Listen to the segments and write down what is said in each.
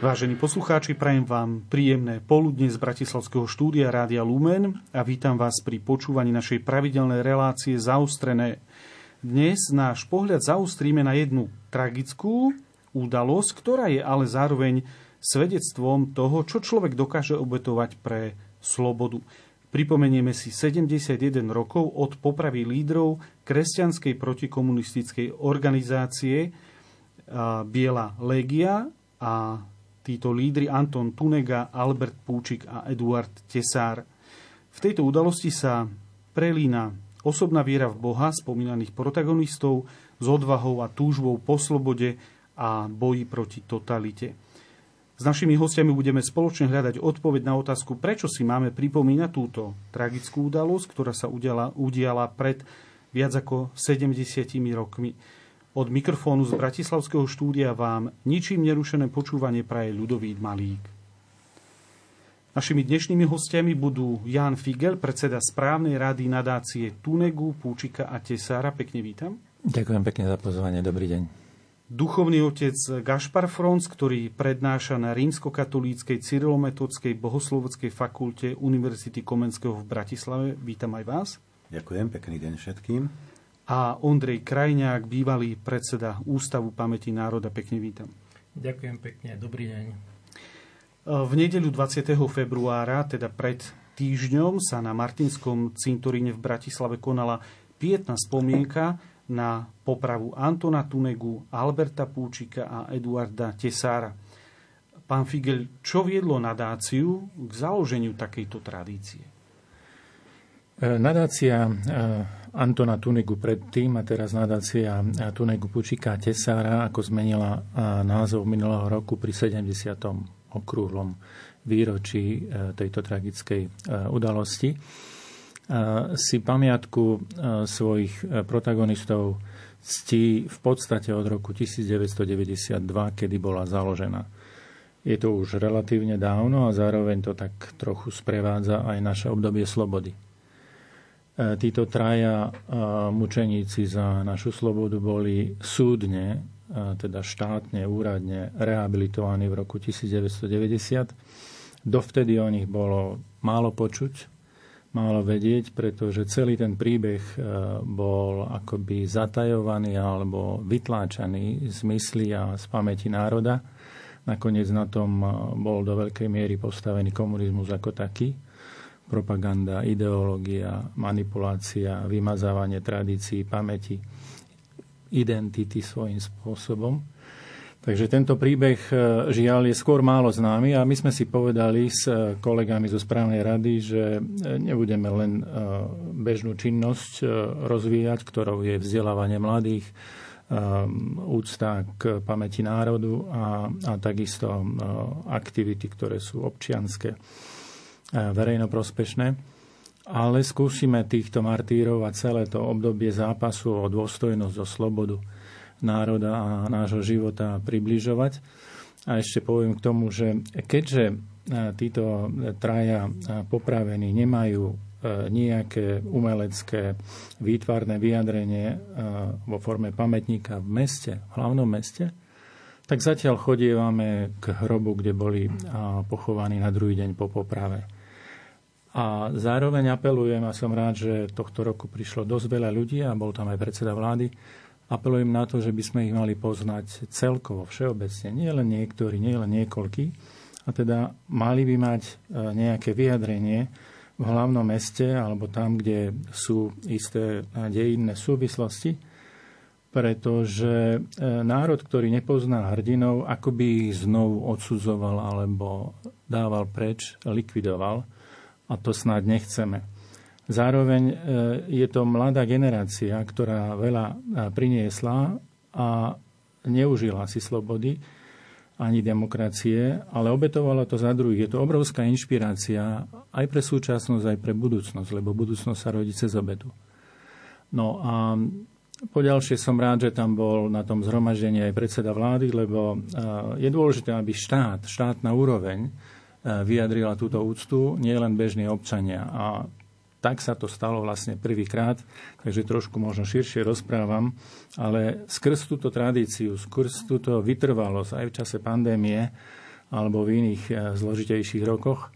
Vážení poslucháči, prajem vám príjemné poludne z Bratislavského štúdia Rádia Lumen a vítam vás pri počúvaní našej pravidelnej relácie Zaustrené. Dnes náš pohľad zaustríme na jednu tragickú udalosť, ktorá je ale zároveň svedectvom toho, čo človek dokáže obetovať pre slobodu. Pripomenieme si 71 rokov od popravy lídrov kresťanskej protikomunistickej organizácie Biela Legia a títo lídry Anton Tunega, Albert Púčik a Eduard Tesár. V tejto udalosti sa prelína osobná viera v Boha spomínaných protagonistov s odvahou a túžbou po slobode a boji proti totalite. S našimi hostiami budeme spoločne hľadať odpoveď na otázku, prečo si máme pripomínať túto tragickú udalosť, ktorá sa udiala, udiala pred viac ako 70 rokmi. Od mikrofónu z Bratislavského štúdia vám ničím nerušené počúvanie praje ľudový Malík. Našimi dnešnými hostiami budú Jan Figel, predseda správnej rady nadácie Tunegu, Púčika a Tesára. Pekne vítam. Ďakujem pekne za pozvanie. Dobrý deň. Duchovný otec Gašpar Frons, ktorý prednáša na rímskokatolíckej cyrilometodskej bohosloveckej fakulte Univerzity Komenského v Bratislave. Vítam aj vás. Ďakujem, pekný deň všetkým a Ondrej Krajňák, bývalý predseda Ústavu pamäti národa. Pekne vítam. Ďakujem pekne, dobrý deň. V nedeľu 20. februára, teda pred týždňom, sa na Martinskom cintoríne v Bratislave konala pietná spomienka na popravu Antona Tunegu, Alberta Púčika a Eduarda Tesára. Pán Figel, čo viedlo nadáciu k založeniu takejto tradície? Nadácia Antona Tunigu predtým a teraz nadácia Tunigu Pučika Tesára, ako zmenila názov minulého roku pri 70. okrúhlom výročí e, tejto tragickej e, udalosti. Si pamiatku e, svojich protagonistov ctí v podstate od roku 1992, kedy bola založená. Je to už relatívne dávno a zároveň to tak trochu sprevádza aj naše obdobie slobody. E, títo traja e, mučeníci za našu slobodu boli súdne, e, teda štátne, úradne rehabilitovaní v roku 1990. Dovtedy o nich bolo málo počuť, málo vedieť, pretože celý ten príbeh bol akoby zatajovaný alebo vytláčaný z mysli a z pamäti národa. Nakoniec na tom bol do veľkej miery postavený komunizmus ako taký propaganda, ideológia, manipulácia, vymazávanie tradícií, pamäti, identity svojím spôsobom. Takže tento príbeh e, žiaľ je skôr málo známy a my sme si povedali s e, kolegami zo správnej rady, že e, nebudeme len bežnú činnosť rozvíjať, ktorou je vzdelávanie mladých, úcta k pamäti národu a, a takisto aktivity, ktoré sú občianské verejnoprospešné, ale skúsime týchto martírov a celé to obdobie zápasu o dôstojnosť, o slobodu národa a nášho života približovať. A ešte poviem k tomu, že keďže títo traja popravení nemajú nejaké umelecké výtvarné vyjadrenie vo forme pamätníka v meste, v hlavnom meste, tak zatiaľ chodievame k hrobu, kde boli pochovaní na druhý deň po poprave. A zároveň apelujem, a som rád, že tohto roku prišlo dosť veľa ľudí a bol tam aj predseda vlády, apelujem na to, že by sme ich mali poznať celkovo, všeobecne, nie len niektorí, nie len niekoľkí, a teda mali by mať e, nejaké vyjadrenie v hlavnom meste alebo tam, kde sú isté dejinné súvislosti, pretože e, národ, ktorý nepozná hrdinov, akoby ich znovu odsudzoval alebo dával preč, likvidoval a to snáď nechceme. Zároveň e, je to mladá generácia, ktorá veľa e, priniesla a neužila si slobody ani demokracie, ale obetovala to za druhých. Je to obrovská inšpirácia aj pre súčasnosť, aj pre budúcnosť, lebo budúcnosť sa rodí cez obetu. No a Poďalšie som rád, že tam bol na tom zhromaždení aj predseda vlády, lebo e, je dôležité, aby štát, štátna úroveň vyjadrila túto úctu, nie len bežní občania. A tak sa to stalo vlastne prvýkrát, takže trošku možno širšie rozprávam, ale skrz túto tradíciu, skrz túto vytrvalosť aj v čase pandémie alebo v iných e, zložitejších rokoch,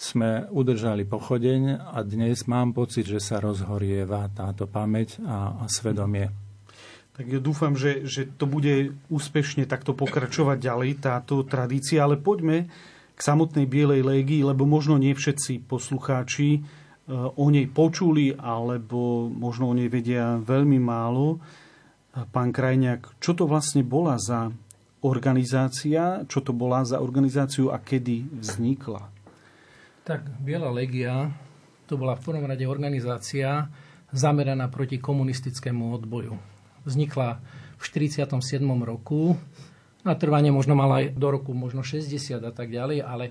sme udržali pochodeň a dnes mám pocit, že sa rozhorieva táto pamäť a svedomie. Tak ja dúfam, že, že to bude úspešne takto pokračovať ďalej, táto tradícia, ale poďme k samotnej Bielej légii, lebo možno nie všetci poslucháči e, o nej počuli, alebo možno o nej vedia veľmi málo. Pán Krajňák, čo to vlastne bola za organizácia, čo to bola za organizáciu a kedy vznikla? Tak Biela legia to bola v prvom rade organizácia zameraná proti komunistickému odboju. Vznikla v 47. roku, na trvanie možno mala aj do roku možno 60 a tak ďalej, ale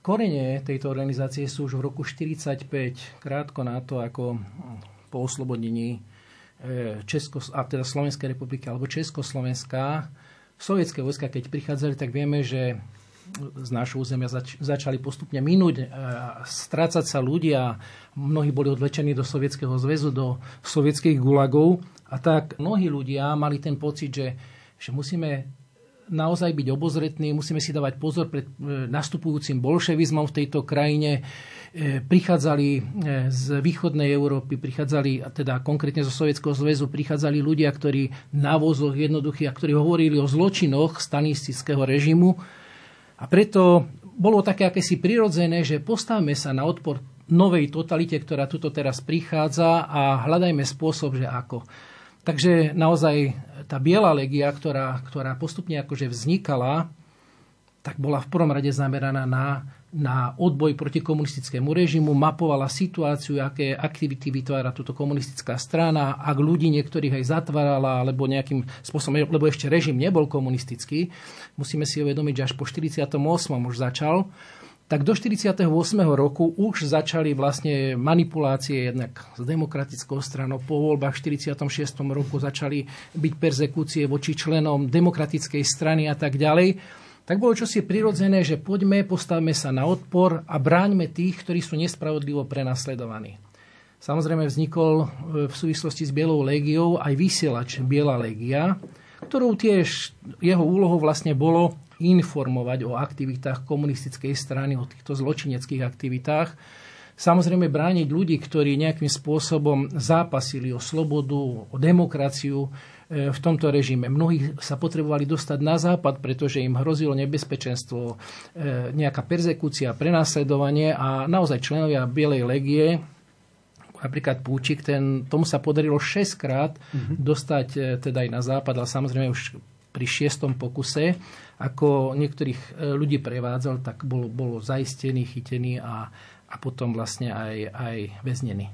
korene tejto organizácie sú už v roku 45, krátko na to, ako po oslobodení e, Česko, a teda Slovenskej republiky alebo Československá, sovietské vojska, keď prichádzali, tak vieme, že z nášho územia zač- začali postupne minúť, a strácať sa ľudia. Mnohí boli odvlečení do Sovietskeho zväzu, do sovietských gulagov. A tak mnohí ľudia mali ten pocit, že, že musíme naozaj byť obozretní, musíme si dávať pozor pred e, nastupujúcim bolševizmom v tejto krajine. E, prichádzali e, z východnej Európy, prichádzali, teda konkrétne zo Sovietskeho zväzu, prichádzali ľudia, ktorí na vozoch jednoduchých, ktorí hovorili o zločinoch stanistického režimu a preto bolo také akési prirodzené, že postavme sa na odpor novej totalite, ktorá tuto teraz prichádza a hľadajme spôsob, že ako. Takže naozaj tá biela legia, ktorá, ktorá postupne akože vznikala, tak bola v prvom rade zameraná na na odboj proti komunistickému režimu, mapovala situáciu, aké aktivity vytvára túto komunistická strana, ak ľudí niektorých aj zatvárala, alebo nejakým spôsobom, lebo ešte režim nebol komunistický, musíme si uvedomiť, že až po 48. už začal, tak do 48. roku už začali vlastne manipulácie jednak s demokratickou stranou. Po voľbách v 46. roku začali byť perzekúcie voči členom demokratickej strany a tak ďalej tak bolo čosi prirodzené, že poďme, postavme sa na odpor a bráňme tých, ktorí sú nespravodlivo prenasledovaní. Samozrejme vznikol e, v súvislosti s Bielou légiou aj vysielač Biela légia, ktorou tiež jeho úlohou vlastne bolo informovať o aktivitách komunistickej strany, o týchto zločineckých aktivitách. Samozrejme brániť ľudí, ktorí nejakým spôsobom zápasili o slobodu, o demokraciu, E, v tomto režime. Mnohí sa potrebovali dostať na západ, pretože im hrozilo nebezpečenstvo, e, nejaká perzekúcia, prenasledovanie a naozaj členovia Bielej legie, napríklad Púčik, ten, tomu sa podarilo 6 krát mm-hmm. dostať e, teda aj na západ, ale samozrejme už pri šiestom pokuse, ako niektorých ľudí prevádzal, tak bol, bol zaistený, chytený a, a potom vlastne aj, aj väznený.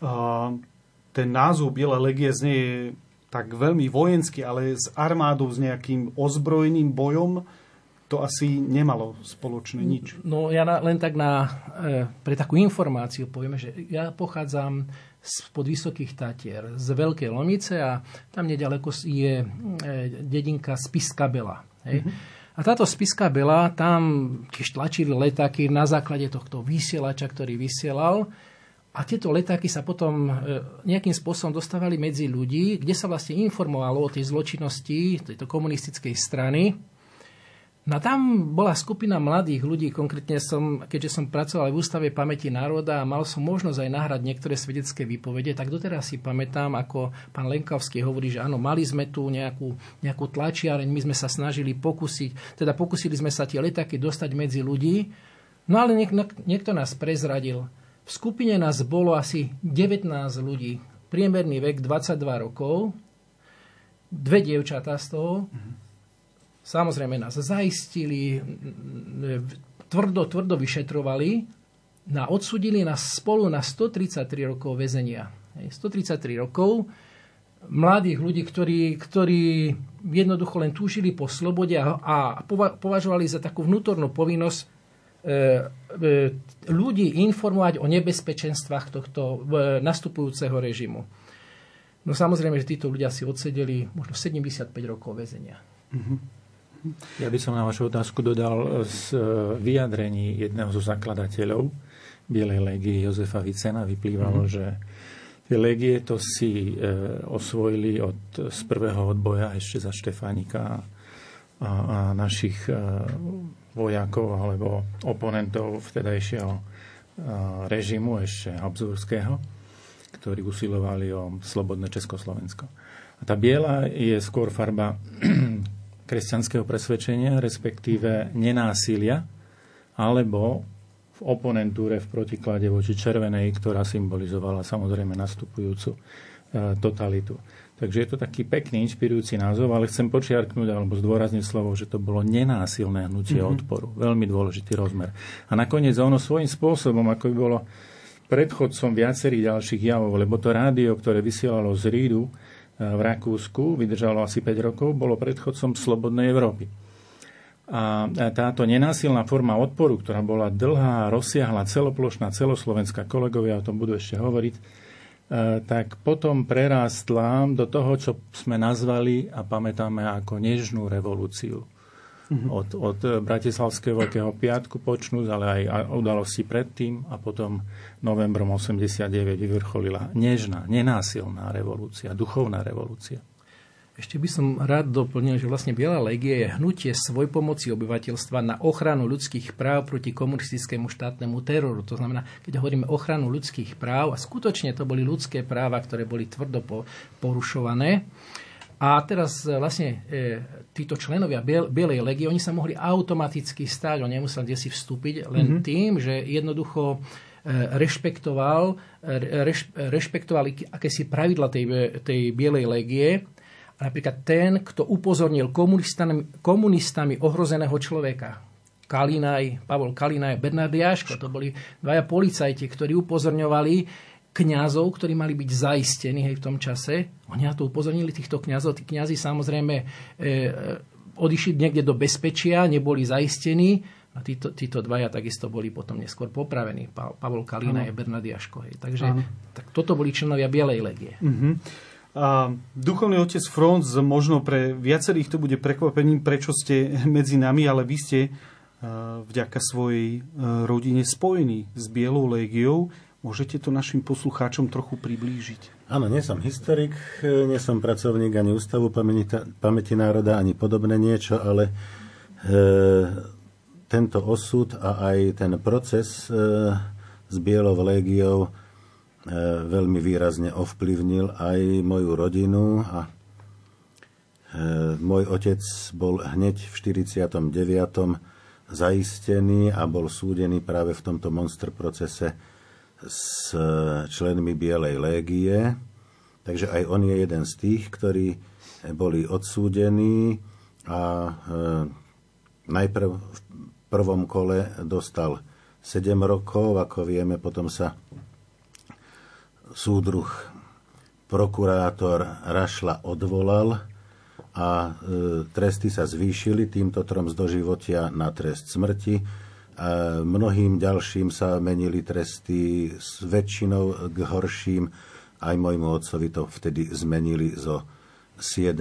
Uh, ten názov Biela legie znie tak veľmi vojensky, ale s armádou, s nejakým ozbrojeným bojom, to asi nemalo spoločné nič. No ja na, len tak na, e, pre takú informáciu povieme, že ja pochádzam spod Vysokých Tatier, z Veľkej Lomice a tam nedaleko je e, dedinka Spiska Bela. Hej. Mm-hmm. A táto Spiska Bela, tam tiež tlačili letáky na základe tohto vysielača, ktorý vysielal a tieto letáky sa potom e, nejakým spôsobom dostávali medzi ľudí, kde sa vlastne informovalo o tej zločinnosti tejto komunistickej strany. No tam bola skupina mladých ľudí, konkrétne som, keďže som pracoval v Ústave pamäti národa a mal som možnosť aj nahrať niektoré svedecké výpovede, tak doteraz si pamätám, ako pán Lenkovský hovorí, že áno, mali sme tu nejakú, nejakú tlačiareň, my sme sa snažili pokúsiť, teda pokúsili sme sa tie letáky dostať medzi ľudí, no ale niek- niekto nás prezradil. V skupine nás bolo asi 19 ľudí. Priemerný vek 22 rokov. Dve dievčatá z toho. Samozrejme nás zaistili, tvrdo, tvrdo vyšetrovali a odsudili nás spolu na 133 rokov väzenia. 133 rokov mladých ľudí, ktorí, ktorí jednoducho len túžili po slobode a, a považovali za takú vnútornú povinnosť E, e, ľudí informovať o nebezpečenstvách tohto e, nastupujúceho režimu. No samozrejme, že títo ľudia si odsedeli možno 75 rokov väzenia. Mhm. Ja by som na vašu otázku dodal z vyjadrení jedného zo zakladateľov Bielej legie Jozefa Vicena vyplývalo, mm-hmm. že tie legie to si e, osvojili od, z prvého odboja ešte za Štefánika a, a našich vojakov alebo oponentov vtedajšieho režimu ešte Habsburského, ktorí usilovali o slobodné Československo. A tá biela je skôr farba kresťanského presvedčenia, respektíve nenásilia, alebo v oponentúre v protiklade voči červenej, ktorá symbolizovala samozrejme nastupujúcu e, totalitu. Takže je to taký pekný, inšpirujúci názov, ale chcem počiarknúť alebo zdôrazniť slovo, že to bolo nenásilné hnutie mm-hmm. odporu. Veľmi dôležitý rozmer. A nakoniec ono svojím spôsobom, ako by bolo predchodcom viacerých ďalších javov, lebo to rádio, ktoré vysielalo z Rídu v Rakúsku, vydržalo asi 5 rokov, bolo predchodcom Slobodnej Európy. A táto nenásilná forma odporu, ktorá bola dlhá, rozsiahla, celoplošná, celoslovenská, kolegovia o tom budú ešte hovoriť, e, tak potom prerástla do toho, čo sme nazvali a pamätáme ako nežnú revolúciu. Mm-hmm. Od, od Bratislavského Veľkého piatku počnúť, ale aj udalosti predtým a potom novembrom 89 vyvrcholila nežná, nenásilná revolúcia, duchovná revolúcia. Ešte by som rád doplnil, že vlastne Biela legie je hnutie svojpomoci obyvateľstva na ochranu ľudských práv proti komunistickému štátnemu teroru. To znamená, keď hovoríme ochranu ľudských práv, a skutočne to boli ľudské práva, ktoré boli tvrdo porušované, a teraz e, vlastne e, títo členovia Bielej legie, oni sa mohli automaticky stať, oni nemuseli kde si vstúpiť, len mm-hmm. tým, že jednoducho e, rešpektoval, reš, rešpektovali akési pravidla tej, tej Bielej legie napríklad ten, kto upozornil komunistami, komunistami ohrozeného človeka. Kalinaj, Pavol Kalinaj, Bernard Jaško, to boli dvaja policajti, ktorí upozorňovali kňazov, ktorí mali byť zaistení hej, v tom čase. Oni na to upozornili týchto kňazov. Tí kňazi samozrejme e, odišli niekde do bezpečia, neboli zaistení. A títo, títo dvaja takisto boli potom neskôr popravení. Pa, Pavol Kalina a Bernard Jaško. Hej. Takže tak toto boli členovia Bielej legie. Uh-huh. A duchovný otec Franz, možno pre viacerých to bude prekvapením, prečo ste medzi nami, ale vy ste vďaka svojej rodine spojení s Bielou légiou. Môžete to našim poslucháčom trochu priblížiť? Áno, nie som historik, nie som pracovník ani Ústavu pamäti, národa, ani podobné niečo, ale e, tento osud a aj ten proces e, s Bielou légiou E, veľmi výrazne ovplyvnil aj moju rodinu a e, môj otec bol hneď v 49. zaistený a bol súdený práve v tomto monster procese s členmi Bielej légie. Takže aj on je jeden z tých, ktorí boli odsúdení a e, najprv v prvom kole dostal 7 rokov, ako vieme, potom sa súdruh prokurátor Rašla odvolal a e, tresty sa zvýšili týmto trom z doživotia na trest smrti. A mnohým ďalším sa menili tresty s väčšinou k horším. Aj môjmu otcovi to vtedy zmenili zo 7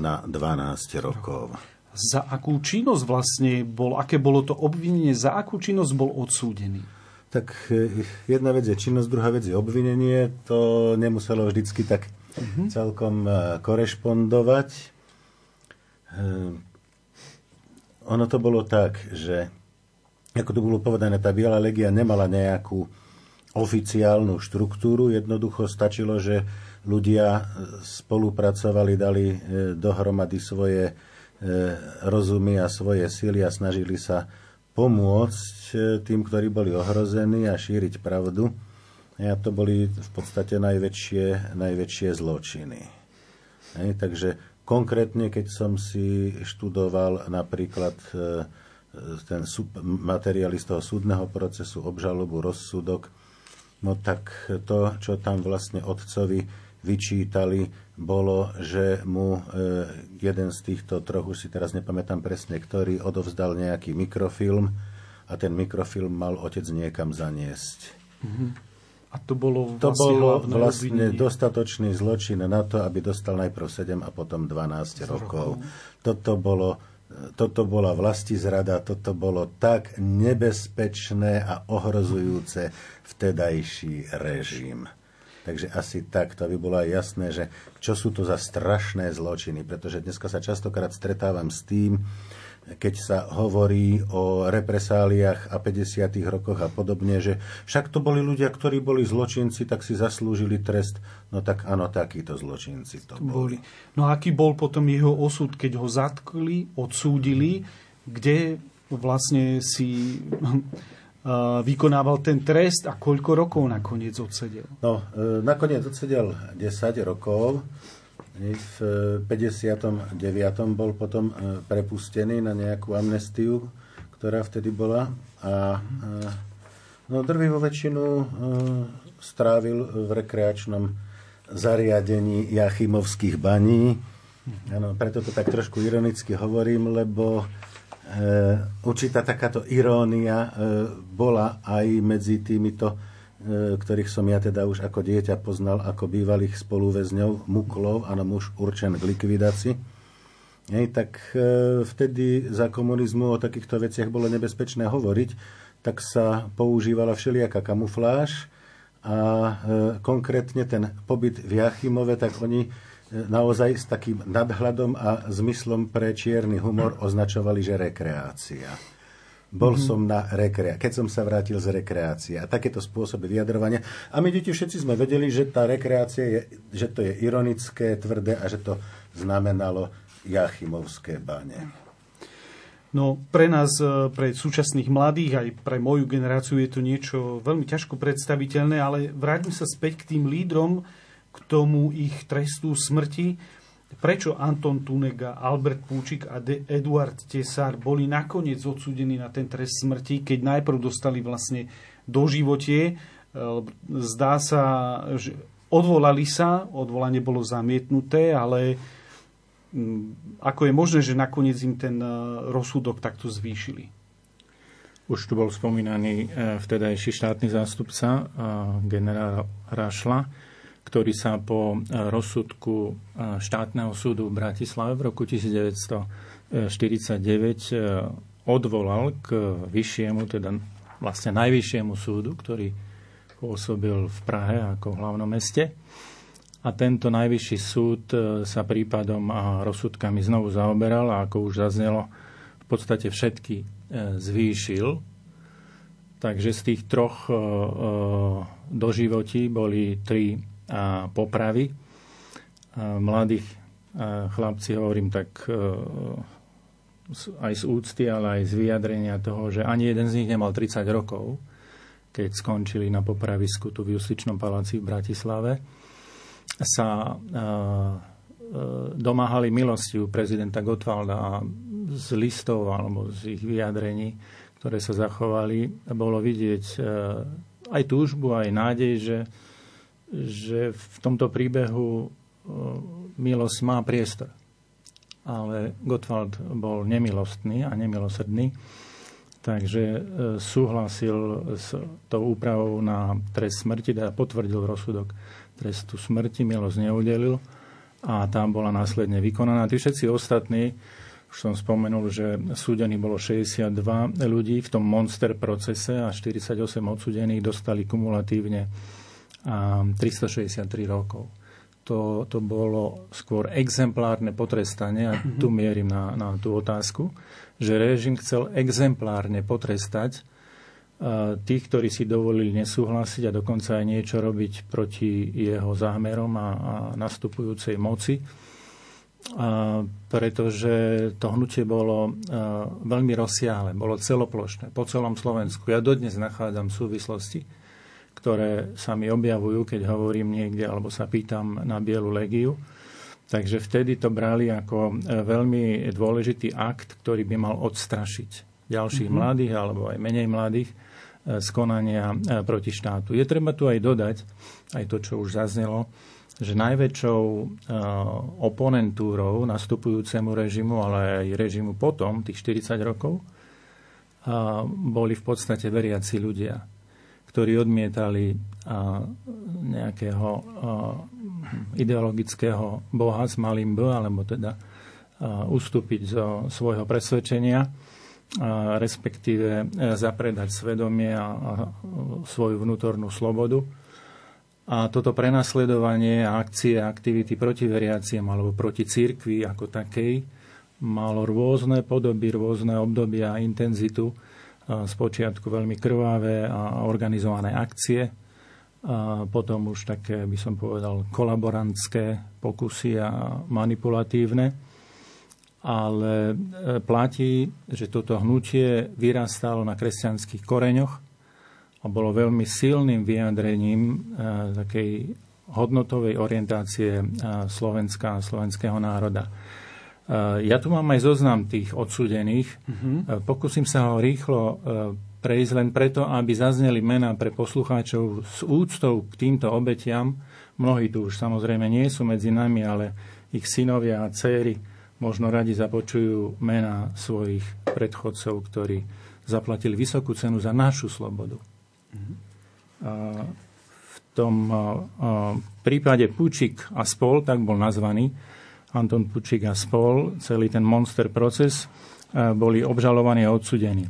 na 12 rokov. Za akú činnosť vlastne bol, aké bolo to obvinenie, za akú činnosť bol odsúdený? Tak e, jedna vec je činnosť, druhá vec je obvinenie. To nemuselo vždycky tak uh-huh. celkom e, korešpondovať. Uh, ono to bolo tak, že ako to bolo povedané, tá Biela legia nemala nejakú oficiálnu štruktúru, jednoducho stačilo, že ľudia spolupracovali, dali dohromady svoje rozumy a svoje síly a snažili sa pomôcť e, tým, ktorí boli ohrození a šíriť pravdu. A to boli v podstate najväčšie, najväčšie zločiny. Takže konkrétne, keď som si študoval napríklad e, ten materiály z toho súdneho procesu, obžalobu, rozsudok, no tak to, čo tam vlastne otcovi vyčítali, bolo, že mu e, jeden z týchto troch, už si teraz nepamätám presne, ktorý odovzdal nejaký mikrofilm a ten mikrofilm mal otec niekam zaniesť. Mm-hmm. A to bolo vlastne, to bolo vlastne dostatočný zločin na to, aby dostal najprv 7 a potom 12 rokov. Toto bolo toto bola vlasti zrada, toto bolo tak nebezpečné a ohrozujúce vtedajší režim. Takže asi tak, to by bolo aj jasné, že čo sú to za strašné zločiny, pretože dneska sa častokrát stretávam s tým, keď sa hovorí o represáliách a 50. rokoch a podobne, že však to boli ľudia, ktorí boli zločinci, tak si zaslúžili trest. No tak áno, takíto zločinci to boli. No a aký bol potom jeho osud, keď ho zatkli, odsúdili, kde vlastne si vykonával ten trest a koľko rokov nakoniec odsedel? No, e, nakoniec odsedel 10 rokov. V 59. bol potom e, prepustený na nejakú amnestiu, ktorá vtedy bola. A e, no, drvivú väčšinu strávil v rekreačnom zariadení Jachimovských baní. Ano, preto to tak trošku ironicky hovorím, lebo Eh, určitá takáto irónia eh, bola aj medzi týmito, eh, ktorých som ja teda už ako dieťa poznal ako bývalých spoluväzňov, muklov, áno, muž určen k likvidácii. Hej, tak vtedy za komunizmu o takýchto veciach bolo nebezpečné hovoriť, tak sa používala všelijaká kamufláž a konkrétne ten pobyt v Jachimove, tak oni naozaj s takým nadhľadom a zmyslom pre čierny humor označovali, že rekreácia. Bol mm-hmm. som na rekreácii, keď som sa vrátil z rekreácie. A takéto spôsoby vyjadrovania. A my deti všetci sme vedeli, že tá rekreácia je, že to je ironické, tvrdé a že to znamenalo Jachimovské bane. No pre nás, e, pre súčasných mladých, aj pre moju generáciu je to niečo veľmi ťažko predstaviteľné, ale vráťme sa späť k tým lídrom, k tomu ich trestu smrti. Prečo Anton Tunega, Albert Púčik a De- Eduard Tesár boli nakoniec odsúdení na ten trest smrti, keď najprv dostali vlastne do životie. E, zdá sa, že odvolali sa, odvolanie bolo zamietnuté, ale mm, ako je možné, že nakoniec im ten e, rozsudok takto zvýšili? Už tu bol spomínaný e, vtedajší štátny zástupca, generál Rašla, ktorý sa po e, rozsudku e, štátneho súdu v Bratislave v roku 1949 e, odvolal k vyššiemu, teda vlastne najvyššiemu súdu, ktorý pôsobil v Prahe ako v hlavnom meste. A tento najvyšší súd sa prípadom a rozsudkami znovu zaoberal a ako už zaznelo, v podstate všetky zvýšil. Takže z tých troch doživotí boli tri popravy. Mladých chlapci, hovorím tak e, aj z úcty, ale aj z vyjadrenia toho, že ani jeden z nich nemal 30 rokov, keď skončili na popravisku tu v Justičnom paláci v Bratislave, sa e, e, domáhali milosti u prezidenta Gottwalda a z listov alebo z ich vyjadrení, ktoré sa zachovali, bolo vidieť aj túžbu, aj nádej, že že v tomto príbehu e, milosť má priestor. Ale Gottwald bol nemilostný a nemilosrdný, takže e, súhlasil s tou úpravou na trest smrti, teda potvrdil rozsudok trestu smrti, milosť neudelil a tam bola následne vykonaná. Tí všetci ostatní, už som spomenul, že súdených bolo 62 ľudí v tom monster procese a 48 odsudených dostali kumulatívne 363 rokov. To, to bolo skôr exemplárne potrestanie, a tu mhm. mierim na, na tú otázku, že režim chcel exemplárne potrestať uh, tých, ktorí si dovolili nesúhlasiť a dokonca aj niečo robiť proti jeho zámerom a, a nastupujúcej moci. Uh, pretože to hnutie bolo uh, veľmi rozsiahle, bolo celoplošné po celom Slovensku. Ja dodnes nachádzam súvislosti, ktoré sa mi objavujú, keď hovorím niekde alebo sa pýtam na Bielu legiu. Takže vtedy to brali ako e, veľmi dôležitý akt, ktorý by mal odstrašiť ďalších mm-hmm. mladých alebo aj menej mladých e, z konania e, proti štátu. Je treba tu aj dodať, aj to, čo už zaznelo, že najväčšou oponentúrou nastupujúcemu režimu, ale aj režimu potom, tých 40 rokov, boli v podstate veriaci ľudia ktorí odmietali nejakého ideologického boha s malým B, alebo teda ustúpiť zo svojho presvedčenia, respektíve zapredať svedomie a svoju vnútornú slobodu. A toto prenasledovanie a akcie a aktivity proti veriaciem alebo proti církvi ako takej malo rôzne podoby, rôzne obdobia a intenzitu. Spočiatku veľmi krvavé a organizované akcie, a potom už také, by som povedal, kolaborantské pokusy a manipulatívne. Ale e, platí, že toto hnutie vyrastalo na kresťanských koreňoch a bolo veľmi silným vyjadrením e, takej hodnotovej orientácie e, Slovenska a slovenského národa. Ja tu mám aj zoznam tých odsúdených. Uh-huh. Pokúsim sa ho rýchlo prejsť len preto, aby zazneli mená pre poslucháčov s úctou k týmto obetiam. Mnohí tu už samozrejme nie sú medzi nami, ale ich synovia a céry možno radi započujú mená svojich predchodcov, ktorí zaplatili vysokú cenu za našu slobodu. A v tom prípade Pučik a spol, tak bol nazvaný, Anton Pučik a spol, celý ten monster proces, a, boli obžalovaní a odsudení.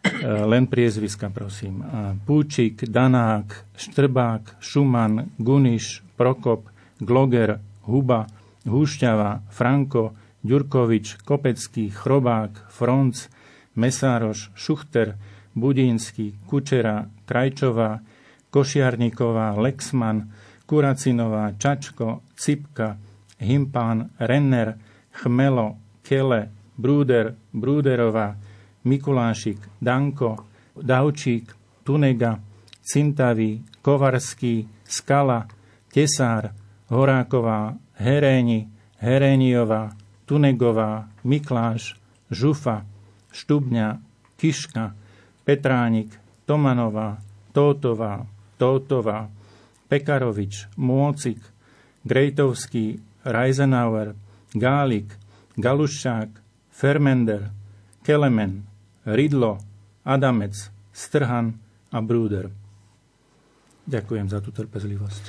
Eh, len priezviska, prosím. Púčik, Danák, Štrbák, Šuman, Guniš, Prokop, Gloger, Huba, Húšťava, Franko, Ďurkovič, Kopecký, Chrobák, Fronc, Mesároš, Šuchter, Budínsky, Kučera, Krajčová, Košiarníková, Lexman, Kuracinová, Čačko, Cipka, Himpán, Renner, Chmelo, Kele, Brúder, Brúderová, Mikulášik, Danko, Davčík, Tunega, Cintavý, Kovarský, Skala, Tesár, Horáková, Heréni, Heréniová, Tunegová, Mikláš, Žufa, Štubňa, Kiška, Petránik, Tomanová, Tótová, Tótová, Pekarovič, Môcik, Grejtovský, Reisenauer, Gálik, Galuščák, Fermender, Kelemen, Ridlo, Adamec, Strhan a Brúder. Ďakujem za tú trpezlivosť.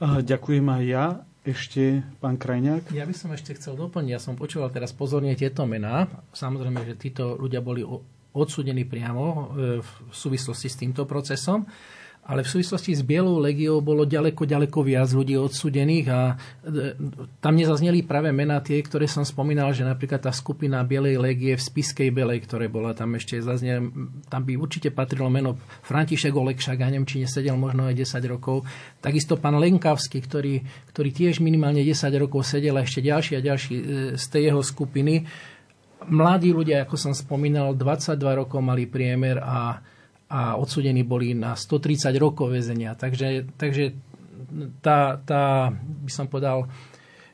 Ďakujem aj ja. Ešte pán Krajňák? Ja by som ešte chcel doplniť. Ja som počúval teraz pozorne tieto mená. Samozrejme, že títo ľudia boli odsudení priamo e, v súvislosti s týmto procesom ale v súvislosti s Bielou legiou bolo ďaleko, ďaleko viac ľudí odsudených a e, tam nezazneli práve mená tie, ktoré som spomínal, že napríklad tá skupina Bielej legie v Spiskej Belej, ktoré bola tam ešte zaznel, tam by určite patrilo meno František Olekšak a Nemčine sedel možno aj 10 rokov. Takisto pán Lenkavský, ktorý, ktorý tiež minimálne 10 rokov sedel a ešte ďalší a ďalší e, z tej jeho skupiny. Mladí ľudia, ako som spomínal, 22 rokov mali priemer a a odsudení boli na 130 rokov väzenia. Takže, takže tá, tá, by som povedal,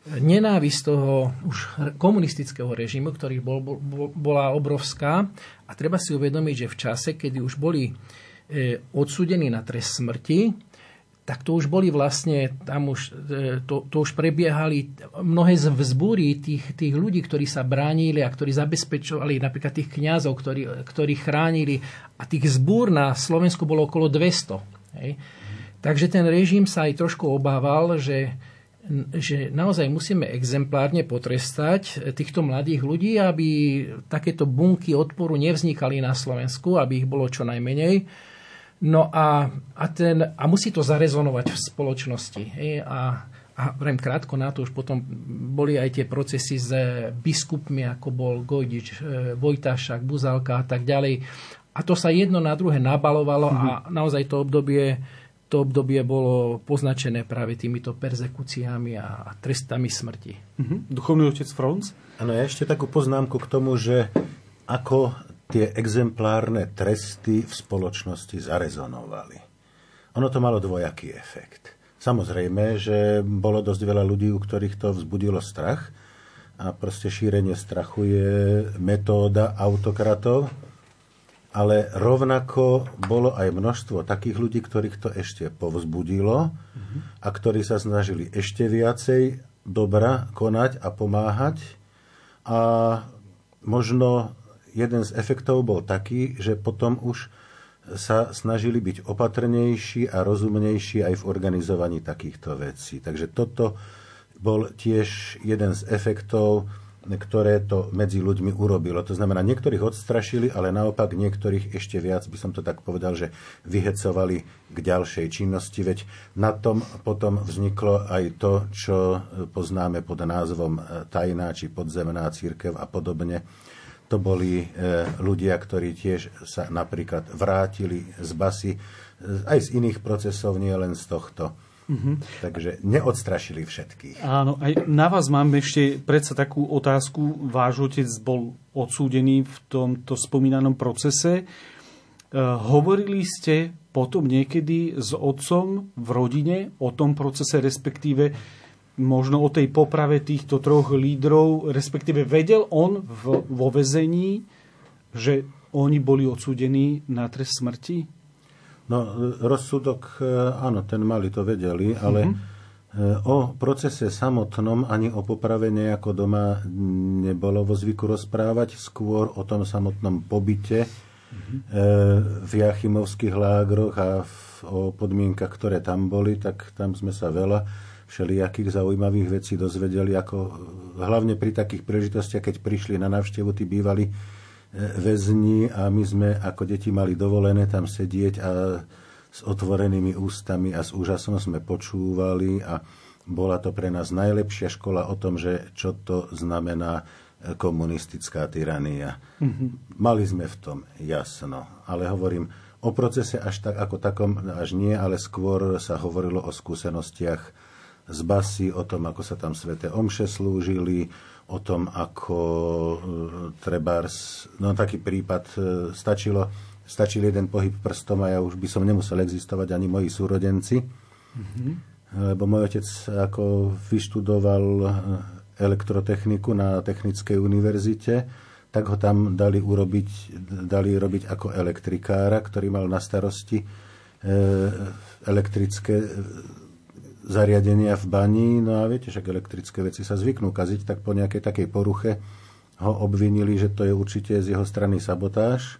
nenávisť toho už komunistického režimu, ktorý bol, bol, bola obrovská. A treba si uvedomiť, že v čase, kedy už boli e, odsudení na trest smrti, tak to už boli vlastne, tam už, e, to, to už prebiehali mnohé z vzbúry tých, tých ľudí, ktorí sa bránili a ktorí zabezpečovali, napríklad tých kňazov, ktorí, ktorí chránili. A tých zbúr na Slovensku bolo okolo 200. Hej. Takže ten režim sa aj trošku obával, že, že naozaj musíme exemplárne potrestať týchto mladých ľudí, aby takéto bunky odporu nevznikali na Slovensku, aby ich bolo čo najmenej No a, a, ten, a musí to zarezonovať v spoločnosti. Hej? A, a vrem krátko na to, už potom boli aj tie procesy s biskupmi, ako bol Gojdič, e, Vojtašak, Buzalka a tak ďalej. A to sa jedno na druhé nabalovalo mm-hmm. a mhm. naozaj to obdobie, to obdobie bolo poznačené práve týmito persekúciami a, a trestami smrti. Mm-hmm. Duchovný otec Franc? Áno, ja ešte takú poznámku k tomu, že ako tie exemplárne tresty v spoločnosti zarezonovali. Ono to malo dvojaký efekt. Samozrejme, že bolo dosť veľa ľudí, u ktorých to vzbudilo strach a proste šírenie strachu je metóda autokratov, ale rovnako bolo aj množstvo takých ľudí, ktorých to ešte povzbudilo a ktorí sa snažili ešte viacej dobra konať a pomáhať a možno jeden z efektov bol taký, že potom už sa snažili byť opatrnejší a rozumnejší aj v organizovaní takýchto vecí. Takže toto bol tiež jeden z efektov ktoré to medzi ľuďmi urobilo. To znamená, niektorých odstrašili, ale naopak niektorých ešte viac, by som to tak povedal, že vyhecovali k ďalšej činnosti, veď na tom potom vzniklo aj to, čo poznáme pod názvom tajná či podzemná církev a podobne. To boli e, ľudia, ktorí tiež sa napríklad vrátili z basy, e, aj z iných procesov, nie len z tohto Mm-hmm. Takže neodstrašili všetkých. Áno, aj na vás mám ešte predsa takú otázku. Váš otec bol odsúdený v tomto spomínanom procese. E, hovorili ste potom niekedy s otcom v rodine o tom procese, respektíve možno o tej poprave týchto troch lídrov, respektíve vedel on v, vo vezení, že oni boli odsúdení na trest smrti? No, rozsudok, e, áno, ten mali, to vedeli, ale mm-hmm. o procese samotnom ani o poprave nejako doma nebolo vo zvyku rozprávať, skôr o tom samotnom pobyte mm-hmm. v Jachimovských lágroch a v, o podmienkach, ktoré tam boli, tak tam sme sa veľa všelijakých zaujímavých vecí dozvedeli, ako hlavne pri takých príležitostiach, keď prišli na návštevu tí bývali väzni a my sme ako deti mali dovolené tam sedieť a s otvorenými ústami a s úžasom sme počúvali a bola to pre nás najlepšia škola o tom, že čo to znamená komunistická tyrania. Mm-hmm. Mali sme v tom jasno, ale hovorím, o procese až tak ako takom, až nie, ale skôr sa hovorilo o skúsenostiach z basy, o tom, ako sa tam sveté omše slúžili, o tom, ako e, treba, no taký prípad, e, stačilo, stačil jeden pohyb prstom a ja už by som nemusel existovať ani moji súrodenci. Mm-hmm. Lebo môj otec ako vyštudoval e, elektrotechniku na Technickej univerzite, tak ho tam dali, urobiť, dali robiť ako elektrikára, ktorý mal na starosti elektrické zariadenia v bani, no a viete, však elektrické veci sa zvyknú kaziť, tak po nejakej takej poruche ho obvinili, že to je určite z jeho strany sabotáž.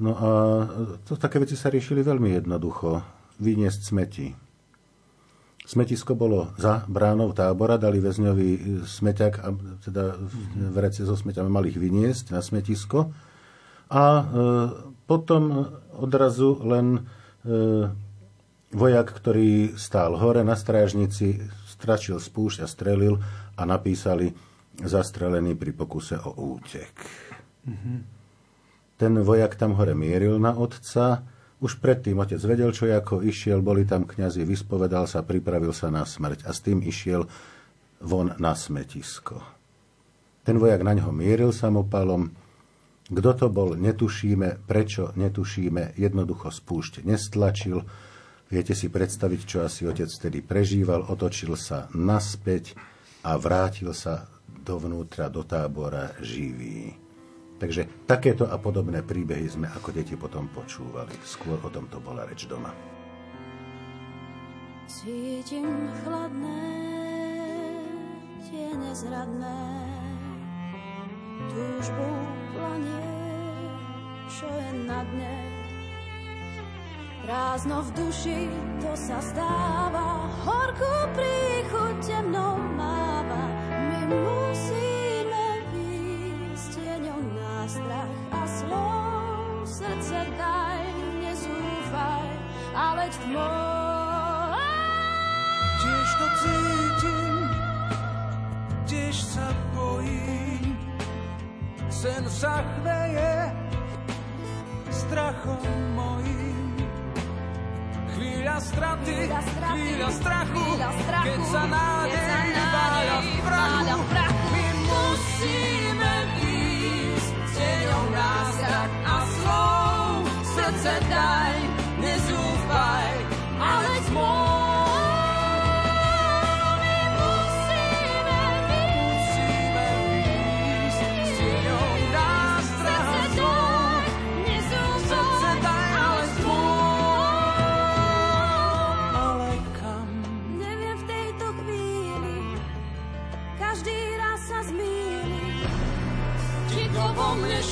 No a to, také veci sa riešili veľmi jednoducho. Vyniesť smeti. Smetisko bolo za bránou tábora, dali väzňovi smeťak, a teda vrece so smeťami mali ich vyniesť na smetisko. A e, potom odrazu len e, Vojak, ktorý stál hore na strážnici, stračil spúšť a strelil a napísali zastrelený pri pokuse o útek. Mm-hmm. Ten vojak tam hore mieril na otca. Už predtým otec vedel, čo ako išiel, boli tam kňazi, vyspovedal sa, pripravil sa na smrť a s tým išiel von na smetisko. Ten vojak na ňo mieril samopalom. Kto to bol, netušíme. Prečo, netušíme. Jednoducho spúšť nestlačil Viete si predstaviť, čo asi otec vtedy prežíval, otočil sa naspäť a vrátil sa dovnútra do tábora živý. Takže takéto a podobné príbehy sme ako deti potom počúvali. Skôr o tom to bola reč doma. Cítim chladné, tie nezradné, túžbu planie, čo je na dne Prázdno v duši, to sa stáva, horkú príchuť temnou máva. My musíme výjsť tieňou na strach a slov. Srdce daj, nezúfaj, ale tmou. Tiež to cítim, tiež sa bojím, sen sa chveje strachom mojím chvíľa straty, chvíľa strachu, keď sa nádej váľa v prachu. My musíme ísť tieňou nástrach a slov. Srdce daj,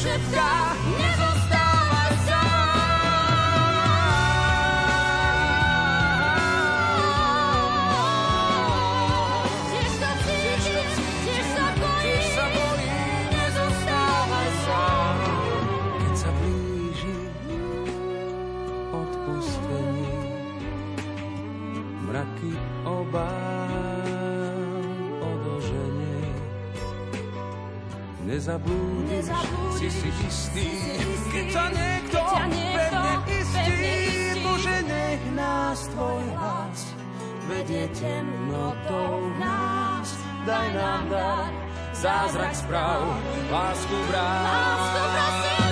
szybka nezablúdiš, si si istý, keď ťa niekto, pevne istí, Bože, nech nás tvoj hlas vedie temnotou nás, daj nám dar, zázrak správ, lásku vrát. Lásku vrát.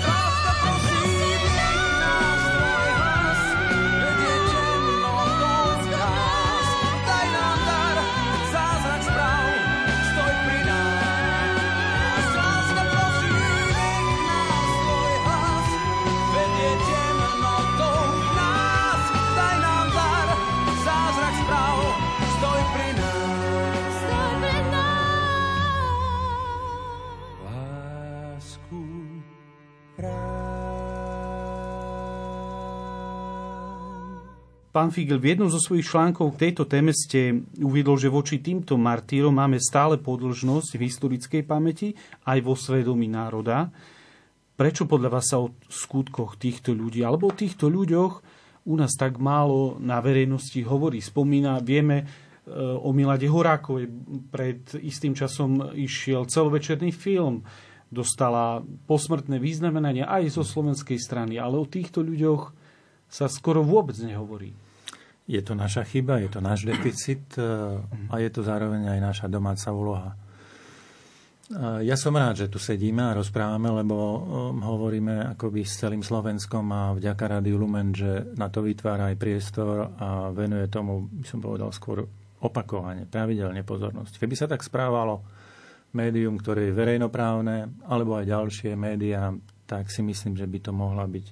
Pán Figel, v jednom zo svojich článkov k tejto téme ste uviedol, že voči týmto martýrom máme stále podlžnosť v historickej pamäti aj vo svedomí národa. Prečo podľa vás sa o skutkoch týchto ľudí alebo o týchto ľuďoch u nás tak málo na verejnosti hovorí? Spomína, vieme, e, o Milade Horákovej. Pred istým časom išiel celovečerný film, dostala posmrtné významenanie aj zo slovenskej strany, ale o týchto ľuďoch sa skoro vôbec nehovorí. Je to naša chyba, je to náš deficit e, a je to zároveň aj naša domáca úloha. E, ja som rád, že tu sedíme a rozprávame, lebo e, hovoríme akoby s celým Slovenskom a vďaka Rádiu Lumen, že na to vytvára aj priestor a venuje tomu, by som povedal, skôr opakovane, pravidelne pozornosť. Keby sa tak správalo médium, ktoré je verejnoprávne, alebo aj ďalšie médiá, tak si myslím, že by to mohla byť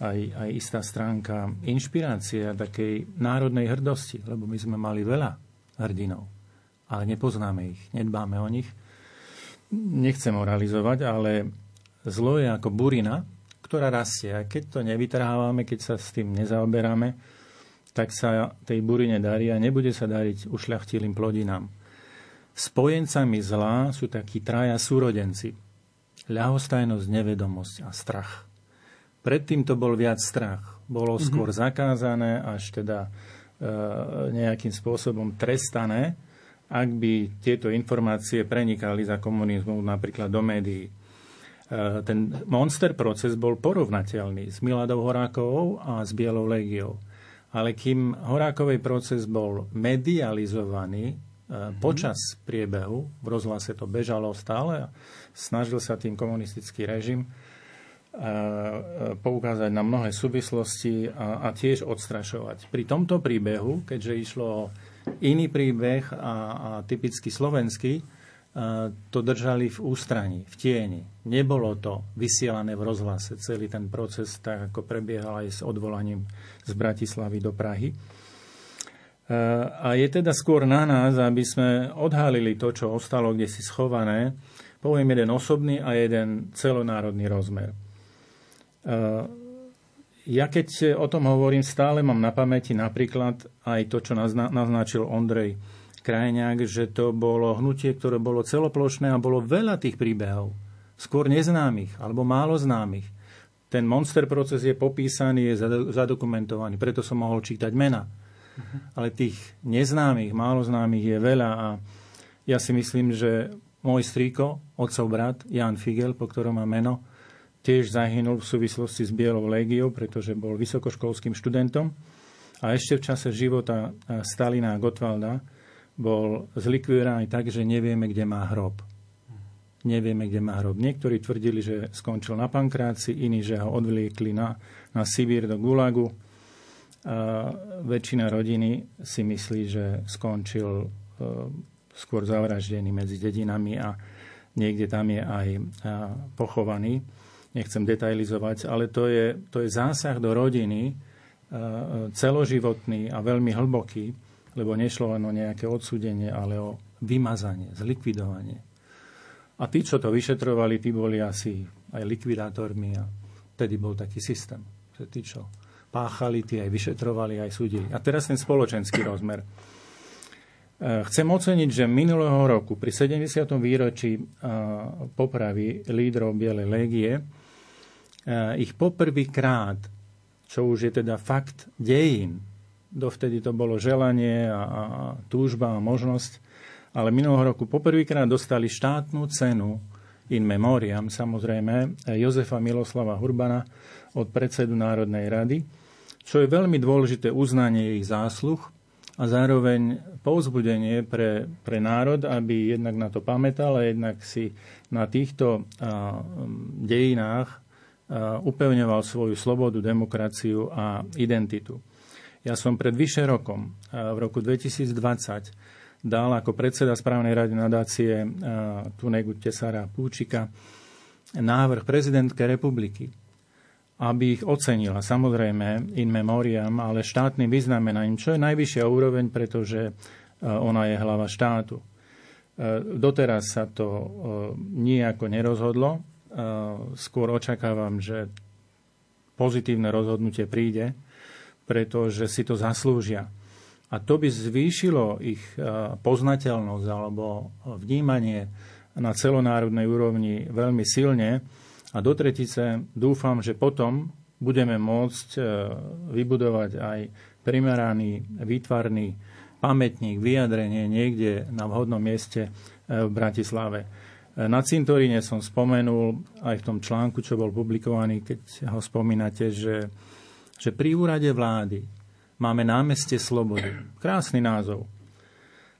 aj, aj istá stránka inšpirácie a takej národnej hrdosti, lebo my sme mali veľa hrdinov, ale nepoznáme ich, nedbáme o nich. Nechcem moralizovať, ale zlo je ako burina, ktorá rastie. A keď to nevytrhávame, keď sa s tým nezaoberáme, tak sa tej burine darí a nebude sa dariť ušľachtilým plodinám. Spojencami zla sú takí traja súrodenci. Ľahostajnosť, nevedomosť a strach. Predtým to bol viac strach. Bolo mhm. skôr mm-hmm. zakázané, až teda e, nejakým spôsobom trestané, ak by tieto informácie prenikali za komunizmu napríklad do médií. E, ten monster proces bol porovnateľný s Miladou Horákovou a s Bielou legiou. Ale kým Horákovej proces bol medializovaný, mm-hmm. počas priebehu, v rozhlase to bežalo stále a snažil sa tým komunistický režim poukázať na mnohé súvislosti a, a tiež odstrašovať. Pri tomto príbehu, keďže išlo o iný príbeh a, a typicky slovenský, to držali v ústraní, v tieni. Nebolo to vysielané v rozhlase, celý ten proces, tak ako prebiehal aj s odvolaním z Bratislavy do Prahy. A je teda skôr na nás, aby sme odhalili to, čo ostalo kde si schované. Poviem jeden osobný a jeden celonárodný rozmer. Eh, ja keď o tom hovorím, stále mám na pamäti napríklad aj to, čo naznačil Ondrej Krajňák, že to bolo hnutie, ktoré bolo celoplošné a bolo veľa tých príbehov, skôr neznámych alebo málo známych. Ten monster proces je popísaný, je zadokumentovaný, preto som mohol čítať mena. Uh-huh. Ale tých neznámych, málo známych je veľa a ja si myslím, že môj strýko, otcov brat, Jan Figel, po ktorom má meno, tiež zahynul v súvislosti s Bielou légiou, pretože bol vysokoškolským študentom. A ešte v čase života Stalina a Gotwalda bol zlikvidovaný tak, že nevieme, kde má hrob. Nevieme, kde má hrob. Niektorí tvrdili, že skončil na pankráci, iní, že ho odvliekli na, na Sibír do Gulagu. A väčšina rodiny si myslí, že skončil e, skôr zavraždený medzi dedinami a niekde tam je aj pochovaný nechcem detailizovať, ale to je, to je zásah do rodiny e, celoživotný a veľmi hlboký, lebo nešlo len o nejaké odsúdenie, ale o vymazanie, zlikvidovanie. A tí, čo to vyšetrovali, tí boli asi aj likvidátormi a vtedy bol taký systém, že tí, čo páchali, tí aj vyšetrovali, aj súdili. A teraz ten spoločenský rozmer. E, chcem oceniť, že minulého roku pri 70. výročí e, popravy lídrov Bielej légie Eh, ich poprvýkrát, čo už je teda fakt dejín, dovtedy to bolo želanie a, a túžba a možnosť, ale minulého roku poprvýkrát dostali štátnu cenu in memoriam, samozrejme, Jozefa Miloslava Hurbana od predsedu Národnej rady, čo je veľmi dôležité uznanie ich zásluh a zároveň povzbudenie pre, pre národ, aby jednak na to pamätal a jednak si na týchto a, dejinách upevňoval svoju slobodu, demokraciu a identitu. Ja som pred vyše rokom, v roku 2020, dal ako predseda správnej rady nadácie Tunegu Tesara Púčika návrh prezidentke republiky, aby ich ocenila. Samozrejme, in memoriam, ale štátnym vyznamenaním, čo je najvyššia úroveň, pretože ona je hlava štátu. Doteraz sa to nijako nerozhodlo. Skôr očakávam, že pozitívne rozhodnutie príde pretože si to zaslúžia. A to by zvýšilo ich e, poznateľnosť alebo vnímanie na celonárodnej úrovni veľmi silne. A do tretice dúfam, že potom budeme môcť e, vybudovať aj primeraný, výtvarný pamätník, vyjadrenie niekde na vhodnom mieste v Bratislave. Na cintoríne som spomenul aj v tom článku, čo bol publikovaný, keď ho spomínate, že že pri úrade vlády máme námestie slobody. Krásny názov.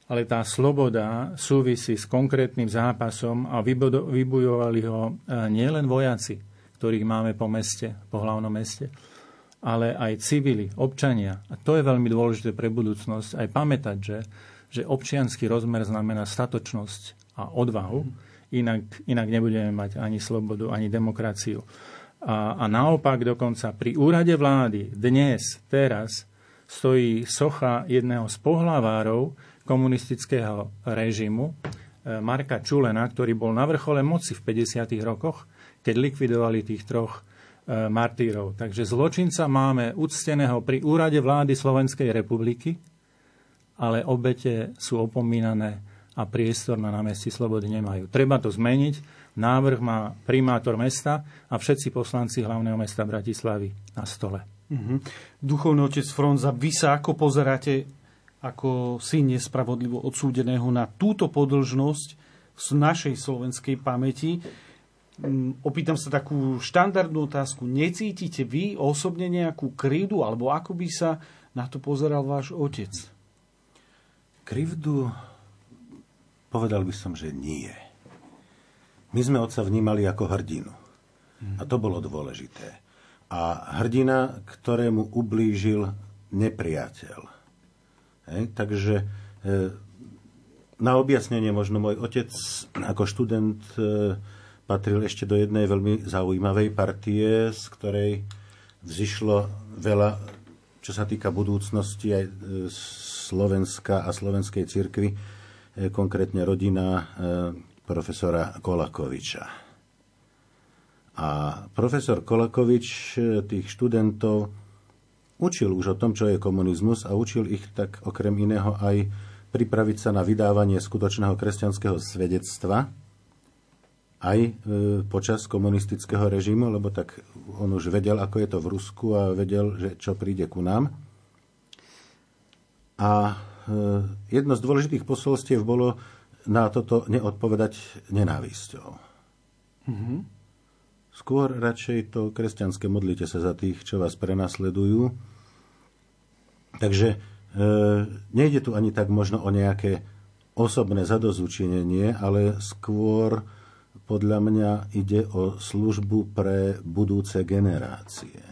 Ale tá sloboda súvisí s konkrétnym zápasom a vybujovali ho e, nielen vojaci, ktorých máme po meste, po hlavnom meste, ale aj civili, občania. A to je veľmi dôležité pre budúcnosť. Aj pamätať, že, že občianský rozmer znamená statočnosť a odvahu, inak, inak nebudeme mať ani slobodu, ani demokraciu. A, a naopak dokonca pri úrade vlády dnes, teraz, stojí socha jedného z pohlavárov komunistického režimu, e, Marka Čulena, ktorý bol na vrchole moci v 50. rokoch, keď likvidovali tých troch e, martírov. Takže zločinca máme ucteného pri úrade vlády Slovenskej republiky, ale obete sú opomínané a priestor na námestí Slobody nemajú. Treba to zmeniť Návrh má primátor mesta a všetci poslanci hlavného mesta Bratislavy na stole. Uh-huh. Duchovný otec Fronza, vy sa ako pozeráte ako syn nespravodlivo odsúdeného na túto podlžnosť z našej slovenskej pamäti? Mm, opýtam sa takú štandardnú otázku. Necítite vy osobne nejakú krivdu, alebo ako by sa na to pozeral váš otec? Krivdu povedal by som, že nie. My sme otca vnímali ako hrdinu. A to bolo dôležité. A hrdina, ktorému ublížil nepriateľ. Hej? Takže e, na objasnenie možno môj otec ako študent e, patril ešte do jednej veľmi zaujímavej partie, z ktorej vzýšlo veľa, čo sa týka budúcnosti aj e, Slovenska a slovenskej cirkvi, konkrétne rodina profesora Kolakoviča. A profesor Kolakovič tých študentov učil už o tom, čo je komunizmus a učil ich tak okrem iného aj pripraviť sa na vydávanie skutočného kresťanského svedectva aj e, počas komunistického režimu, lebo tak on už vedel, ako je to v Rusku a vedel, že čo príde ku nám. A e, jedno z dôležitých posolstiev bolo, na toto neodpovedať nenávisťou. Mm-hmm. Skôr radšej to kresťanské modlite sa za tých, čo vás prenasledujú. Takže e, nejde tu ani tak možno o nejaké osobné zadozučinenie, ale skôr podľa mňa ide o službu pre budúce generácie.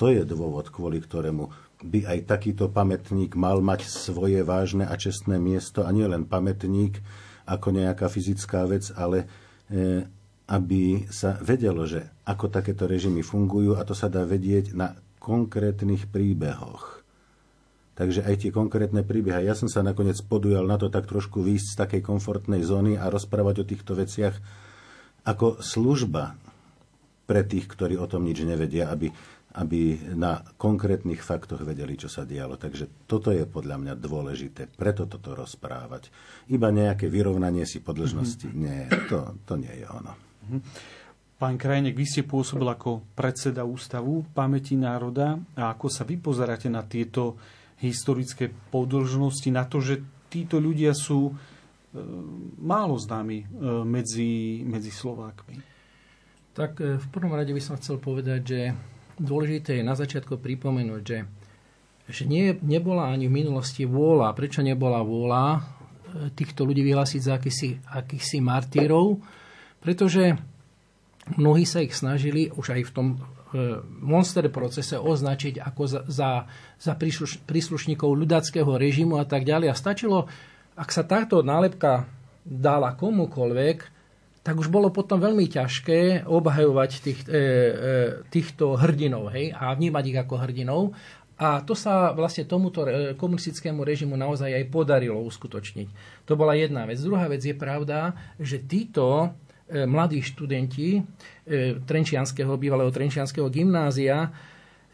To je dôvod, kvôli ktorému by aj takýto pamätník mal mať svoje vážne a čestné miesto a nie len pamätník ako nejaká fyzická vec, ale e, aby sa vedelo, že ako takéto režimy fungujú a to sa dá vedieť na konkrétnych príbehoch. Takže aj tie konkrétne príbehy. Ja som sa nakoniec podujal na to tak trošku výjsť z takej komfortnej zóny a rozprávať o týchto veciach ako služba pre tých, ktorí o tom nič nevedia, aby aby na konkrétnych faktoch vedeli, čo sa dialo. Takže toto je podľa mňa dôležité, preto toto rozprávať. Iba nejaké vyrovnanie si podlžnosti, mm-hmm. nie, to, to nie je ono. Mm-hmm. Pán Krajnek, vy ste pôsobil ako predseda Ústavu pamäti národa a ako sa vy pozeráte na tieto historické podlžnosti, na to, že títo ľudia sú málo známy medzi, medzi Slovákmi. Tak v prvom rade by som chcel povedať, že dôležité je na začiatku pripomenúť, že, že nie, nebola ani v minulosti vôľa. Prečo nebola vôľa týchto ľudí vyhlásiť za akýsi, akýsi martírov? Pretože mnohí sa ich snažili už aj v tom monster procese označiť ako za, za, za príslušníkov ľudáckého režimu a tak ďalej. A stačilo, ak sa táto nálepka dala komukoľvek, tak už bolo potom veľmi ťažké obhajovať tých, e, e, týchto hrdinov hej, a vnímať ich ako hrdinov. A to sa vlastne tomuto komunistickému režimu naozaj aj podarilo uskutočniť. To bola jedna vec. Druhá vec je pravda, že títo E, mladí študenti e, Trenčianského, bývalého Trenčianského gymnázia,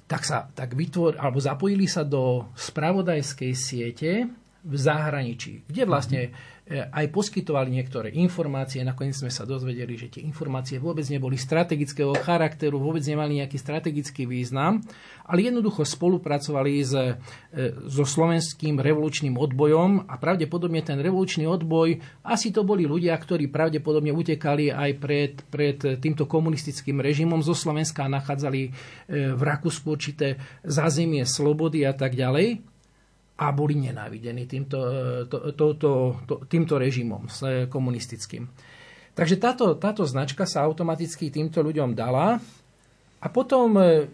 tak sa tak vytvor, alebo zapojili sa do spravodajskej siete v zahraničí, kde vlastne E, aj poskytovali niektoré informácie. Nakoniec sme sa dozvedeli, že tie informácie vôbec neboli strategického charakteru, vôbec nemali nejaký strategický význam, ale jednoducho spolupracovali s, e, so slovenským revolučným odbojom a pravdepodobne ten revolučný odboj, asi to boli ľudia, ktorí pravdepodobne utekali aj pred, pred týmto komunistickým režimom zo Slovenska a nachádzali e, v Rakúsku určité zázemie slobody a tak ďalej a boli nenávidení týmto, to, to, to, to, týmto režimom komunistickým. Takže táto, táto značka sa automaticky týmto ľuďom dala a potom e,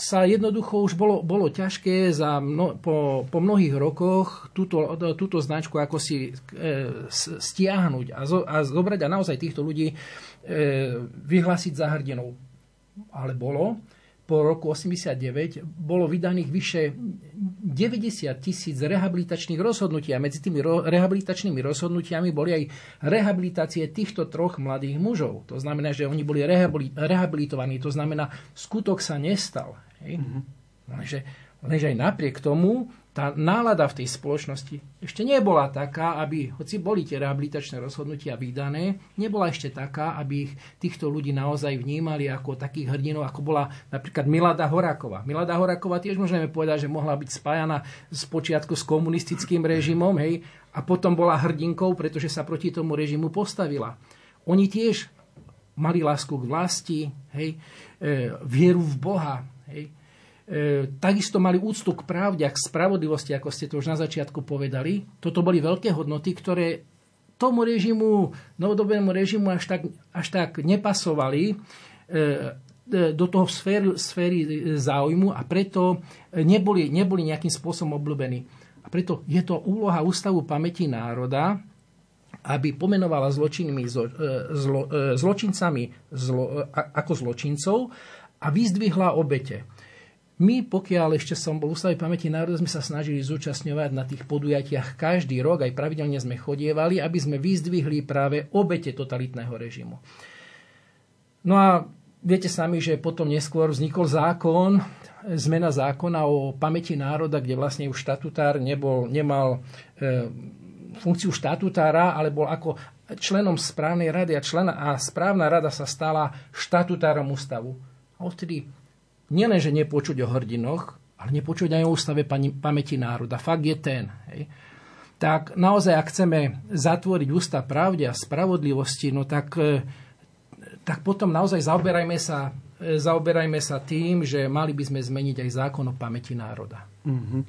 sa jednoducho už bolo, bolo ťažké za mno, po, po mnohých rokoch túto, túto značku ako si e, stiahnuť a, zo, a zobrať a naozaj týchto ľudí e, vyhlásiť za hrdinov. Ale bolo po roku 89 bolo vydaných vyše 90 tisíc rehabilitačných rozhodnutí a medzi tými ro- rehabilitačnými rozhodnutiami boli aj rehabilitácie týchto troch mladých mužov. To znamená, že oni boli rehabili- rehabilitovaní, to znamená, skutok sa nestal. Hej? Mm-hmm. Lenže, lenže aj napriek tomu tá nálada v tej spoločnosti ešte nebola taká, aby, hoci boli tie rehabilitačné rozhodnutia vydané, nebola ešte taká, aby ich týchto ľudí naozaj vnímali ako takých hrdinov, ako bola napríklad Milada Horáková. Milada Horáková tiež môžeme povedať, že mohla byť spájana z počiatku s komunistickým režimom, hej, a potom bola hrdinkou, pretože sa proti tomu režimu postavila. Oni tiež mali lásku k vlasti, hej, e, vieru v Boha, hej, takisto mali úctu k pravde a k spravodlivosti, ako ste to už na začiatku povedali. Toto boli veľké hodnoty, ktoré tomu režimu, novodobému režimu až tak, až tak nepasovali e, e, do toho sféry, sféry záujmu a preto neboli, neboli nejakým spôsobom obľúbení. A preto je to úloha Ústavu pamäti národa, aby pomenovala zlo, zlo, zločincami zlo, ako zločincov a vyzdvihla obete. My, pokiaľ ešte som bol Ústave pamäti národa, sme sa snažili zúčastňovať na tých podujatiach každý rok, aj pravidelne sme chodievali, aby sme vyzdvihli práve obete totalitného režimu. No a viete sami, že potom neskôr vznikol zákon, zmena zákona o pamäti národa, kde vlastne už štatutár nebol, nemal e, funkciu štatutára, ale bol ako členom správnej rady a, člena, a správna rada sa stala štatutárom ústavu. A odtedy nielenže nepočuť o hrdinoch, ale nepočuť aj o ústave pamäti národa. Fakt je ten. Hej. Tak naozaj, ak chceme zatvoriť ústav pravde a spravodlivosti, no tak, e, tak potom naozaj zaoberajme sa, e, zaoberajme sa tým, že mali by sme zmeniť aj zákon o pamäti národa. Mm-hmm.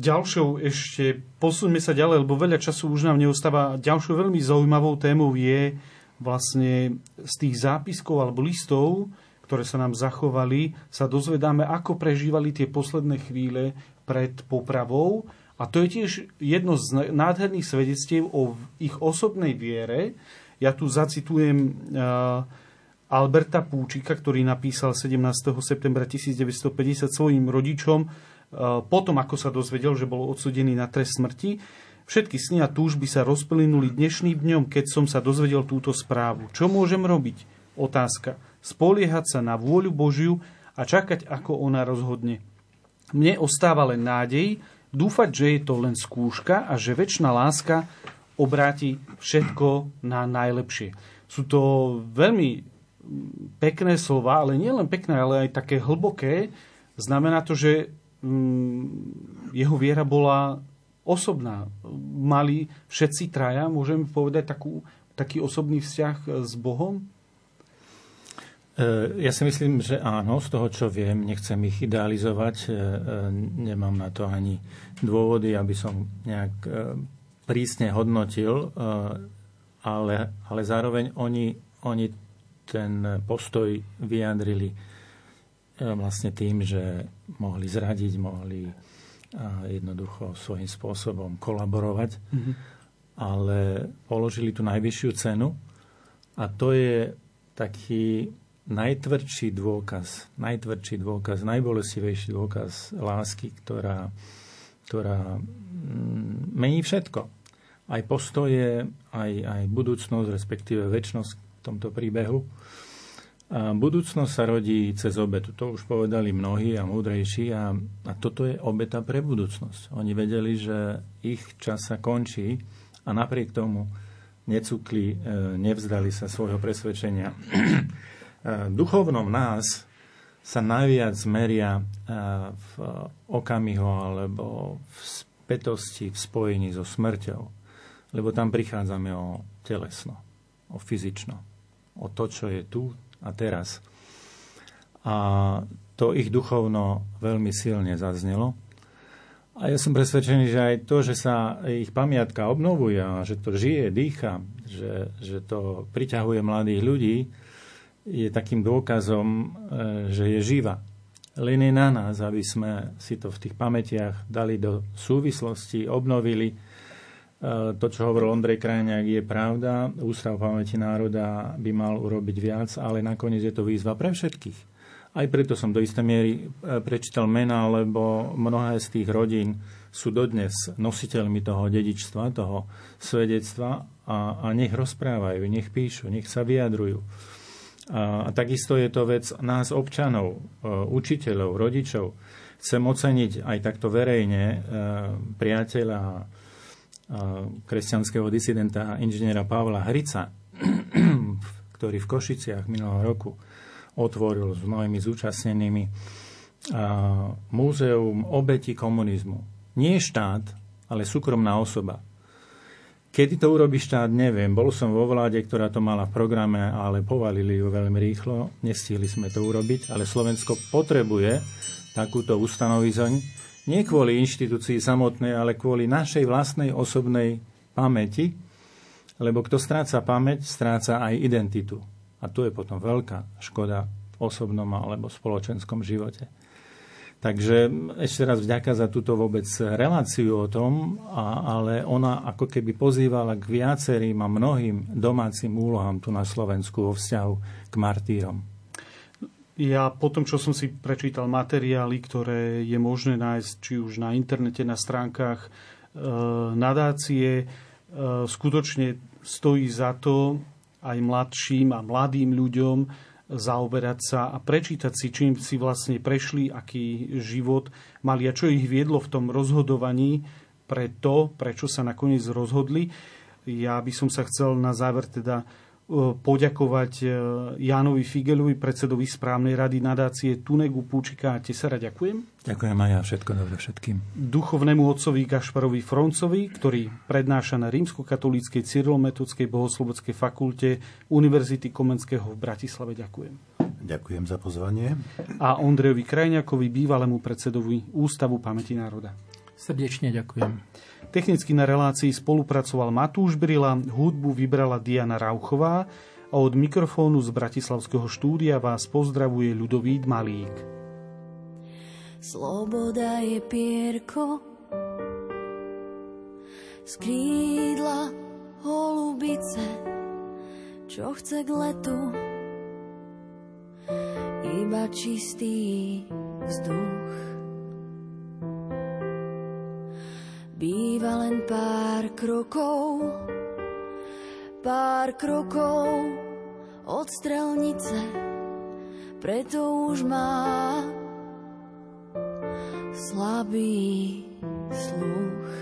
Ďalšou ešte, posuňme sa ďalej, lebo veľa času už nám neostáva. Ďalšou veľmi zaujímavou témou je vlastne z tých zápiskov alebo listov, ktoré sa nám zachovali, sa dozvedáme, ako prežívali tie posledné chvíle pred popravou. A to je tiež jedno z nádherných svedectiev o ich osobnej viere. Ja tu zacitujem uh, Alberta Púčika, ktorý napísal 17. septembra 1950 svojim rodičom, uh, potom ako sa dozvedel, že bol odsudený na trest smrti. Všetky sny a túžby sa rozplynuli dnešným dňom, keď som sa dozvedel túto správu. Čo môžem robiť? Otázka spoliehať sa na vôľu Božiu a čakať, ako ona rozhodne. Mne ostáva len nádej, dúfať, že je to len skúška a že väčšina láska obráti všetko na najlepšie. Sú to veľmi pekné slova, ale nielen pekné, ale aj také hlboké. Znamená to, že mm, jeho viera bola osobná. Mali všetci traja, môžeme povedať, takú, taký osobný vzťah s Bohom? E, ja si myslím, že áno, z toho, čo viem, nechcem ich idealizovať, e, e, nemám na to ani dôvody, aby som nejak prísne hodnotil, ale, ale zároveň oni, oni ten postoj vyjadrili vlastne tým, že mohli zradiť, mohli jednoducho svojím spôsobom kolaborovať, mm-hmm. ale položili tú najvyššiu cenu a to je taký najtvrdší dôkaz, najtvrdší dôkaz, najbolestivejší dôkaz lásky, ktorá, ktorá mm, mení všetko. Aj postoje, aj, aj budúcnosť, respektíve väčšnosť v tomto príbehu. A budúcnosť sa rodí cez obetu. To už povedali mnohí a múdrejší a, a toto je obeta pre budúcnosť. Oni vedeli, že ich čas sa končí a napriek tomu necukli, e, nevzdali sa svojho presvedčenia. E, duchovnom nás sa najviac meria e, v okamihu alebo v spätosti, v spojení so smrťou. Lebo tam prichádzame o telesno, o fyzično, o to, čo je tu a teraz. A to ich duchovno veľmi silne zaznelo. A ja som presvedčený, že aj to, že sa ich pamiatka obnovuje že to žije, dýcha, že, že to priťahuje mladých ľudí, je takým dôkazom, e, že je živa. Len je na nás, aby sme si to v tých pamätiach dali do súvislosti, obnovili. E, to, čo hovoril Ondrej Krajňák, je pravda. Ústav pamäti národa by mal urobiť viac, ale nakoniec je to výzva pre všetkých. Aj preto som do istej miery e, prečítal mena, lebo mnohé z tých rodín sú dodnes nositeľmi toho dedičstva, toho svedectva a, a nech rozprávajú, nech píšu, nech sa vyjadrujú. A takisto je to vec nás občanov, e, učiteľov, rodičov. Chcem oceniť aj takto verejne e, priateľa e, kresťanského disidenta inžiniera Pavla Hrica, ktorý v Košiciach minulého roku otvoril s mnohými zúčastnenými múzeum obeti komunizmu. Nie štát, ale súkromná osoba Kedy to urobí štát, neviem. Bol som vo vláde, ktorá to mala v programe, ale povalili ju veľmi rýchlo. Nestihli sme to urobiť, ale Slovensko potrebuje takúto ustanovizoň. Nie kvôli inštitúcii samotnej, ale kvôli našej vlastnej osobnej pamäti, lebo kto stráca pamäť, stráca aj identitu. A tu je potom veľká škoda v osobnom alebo spoločenskom živote. Takže ešte raz vďaka za túto vôbec reláciu o tom, a, ale ona ako keby pozývala k viacerým a mnohým domácim úlohám tu na Slovensku vo vzťahu k martýrom. Ja po tom, čo som si prečítal materiály, ktoré je možné nájsť či už na internete, na stránkach e, nadácie, e, skutočne stojí za to aj mladším a mladým ľuďom, zaoberať sa a prečítať si, čím si vlastne prešli, aký život mali a čo ich viedlo v tom rozhodovaní pre to, prečo sa nakoniec rozhodli. Ja by som sa chcel na záver teda poďakovať e, Jánovi Figelovi, predsedovi správnej rady nadácie Tunegu Púčika a Tesara. Ďakujem. Ďakujem aj ja, všetko dobre všetkým. Duchovnému otcovi Gašparovi Froncovi, ktorý prednáša na Rímskokatolíckej Cyrilometodskej bohoslovodskej fakulte Univerzity Komenského v Bratislave. Ďakujem. Ďakujem za pozvanie. A Ondrejovi Krajňakovi, bývalému predsedovi Ústavu pamäti národa. Srdečne ďakujem. Technicky na relácii spolupracoval Matúš Brila, hudbu vybrala Diana Rauchová a od mikrofónu z Bratislavského štúdia vás pozdravuje Ľudovít Malík. Sloboda je pierko z holubice, čo chce k letu iba čistý vzduch. Len pár krokov, pár krokov od strelnice, preto už má slabý sluch.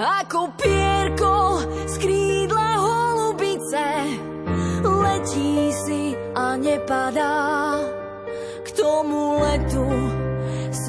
Ako pierko z krídla holubice letí si a nepadá k tomu letu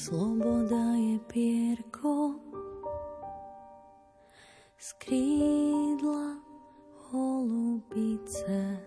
Sloboda je pierko skrídla. holubice.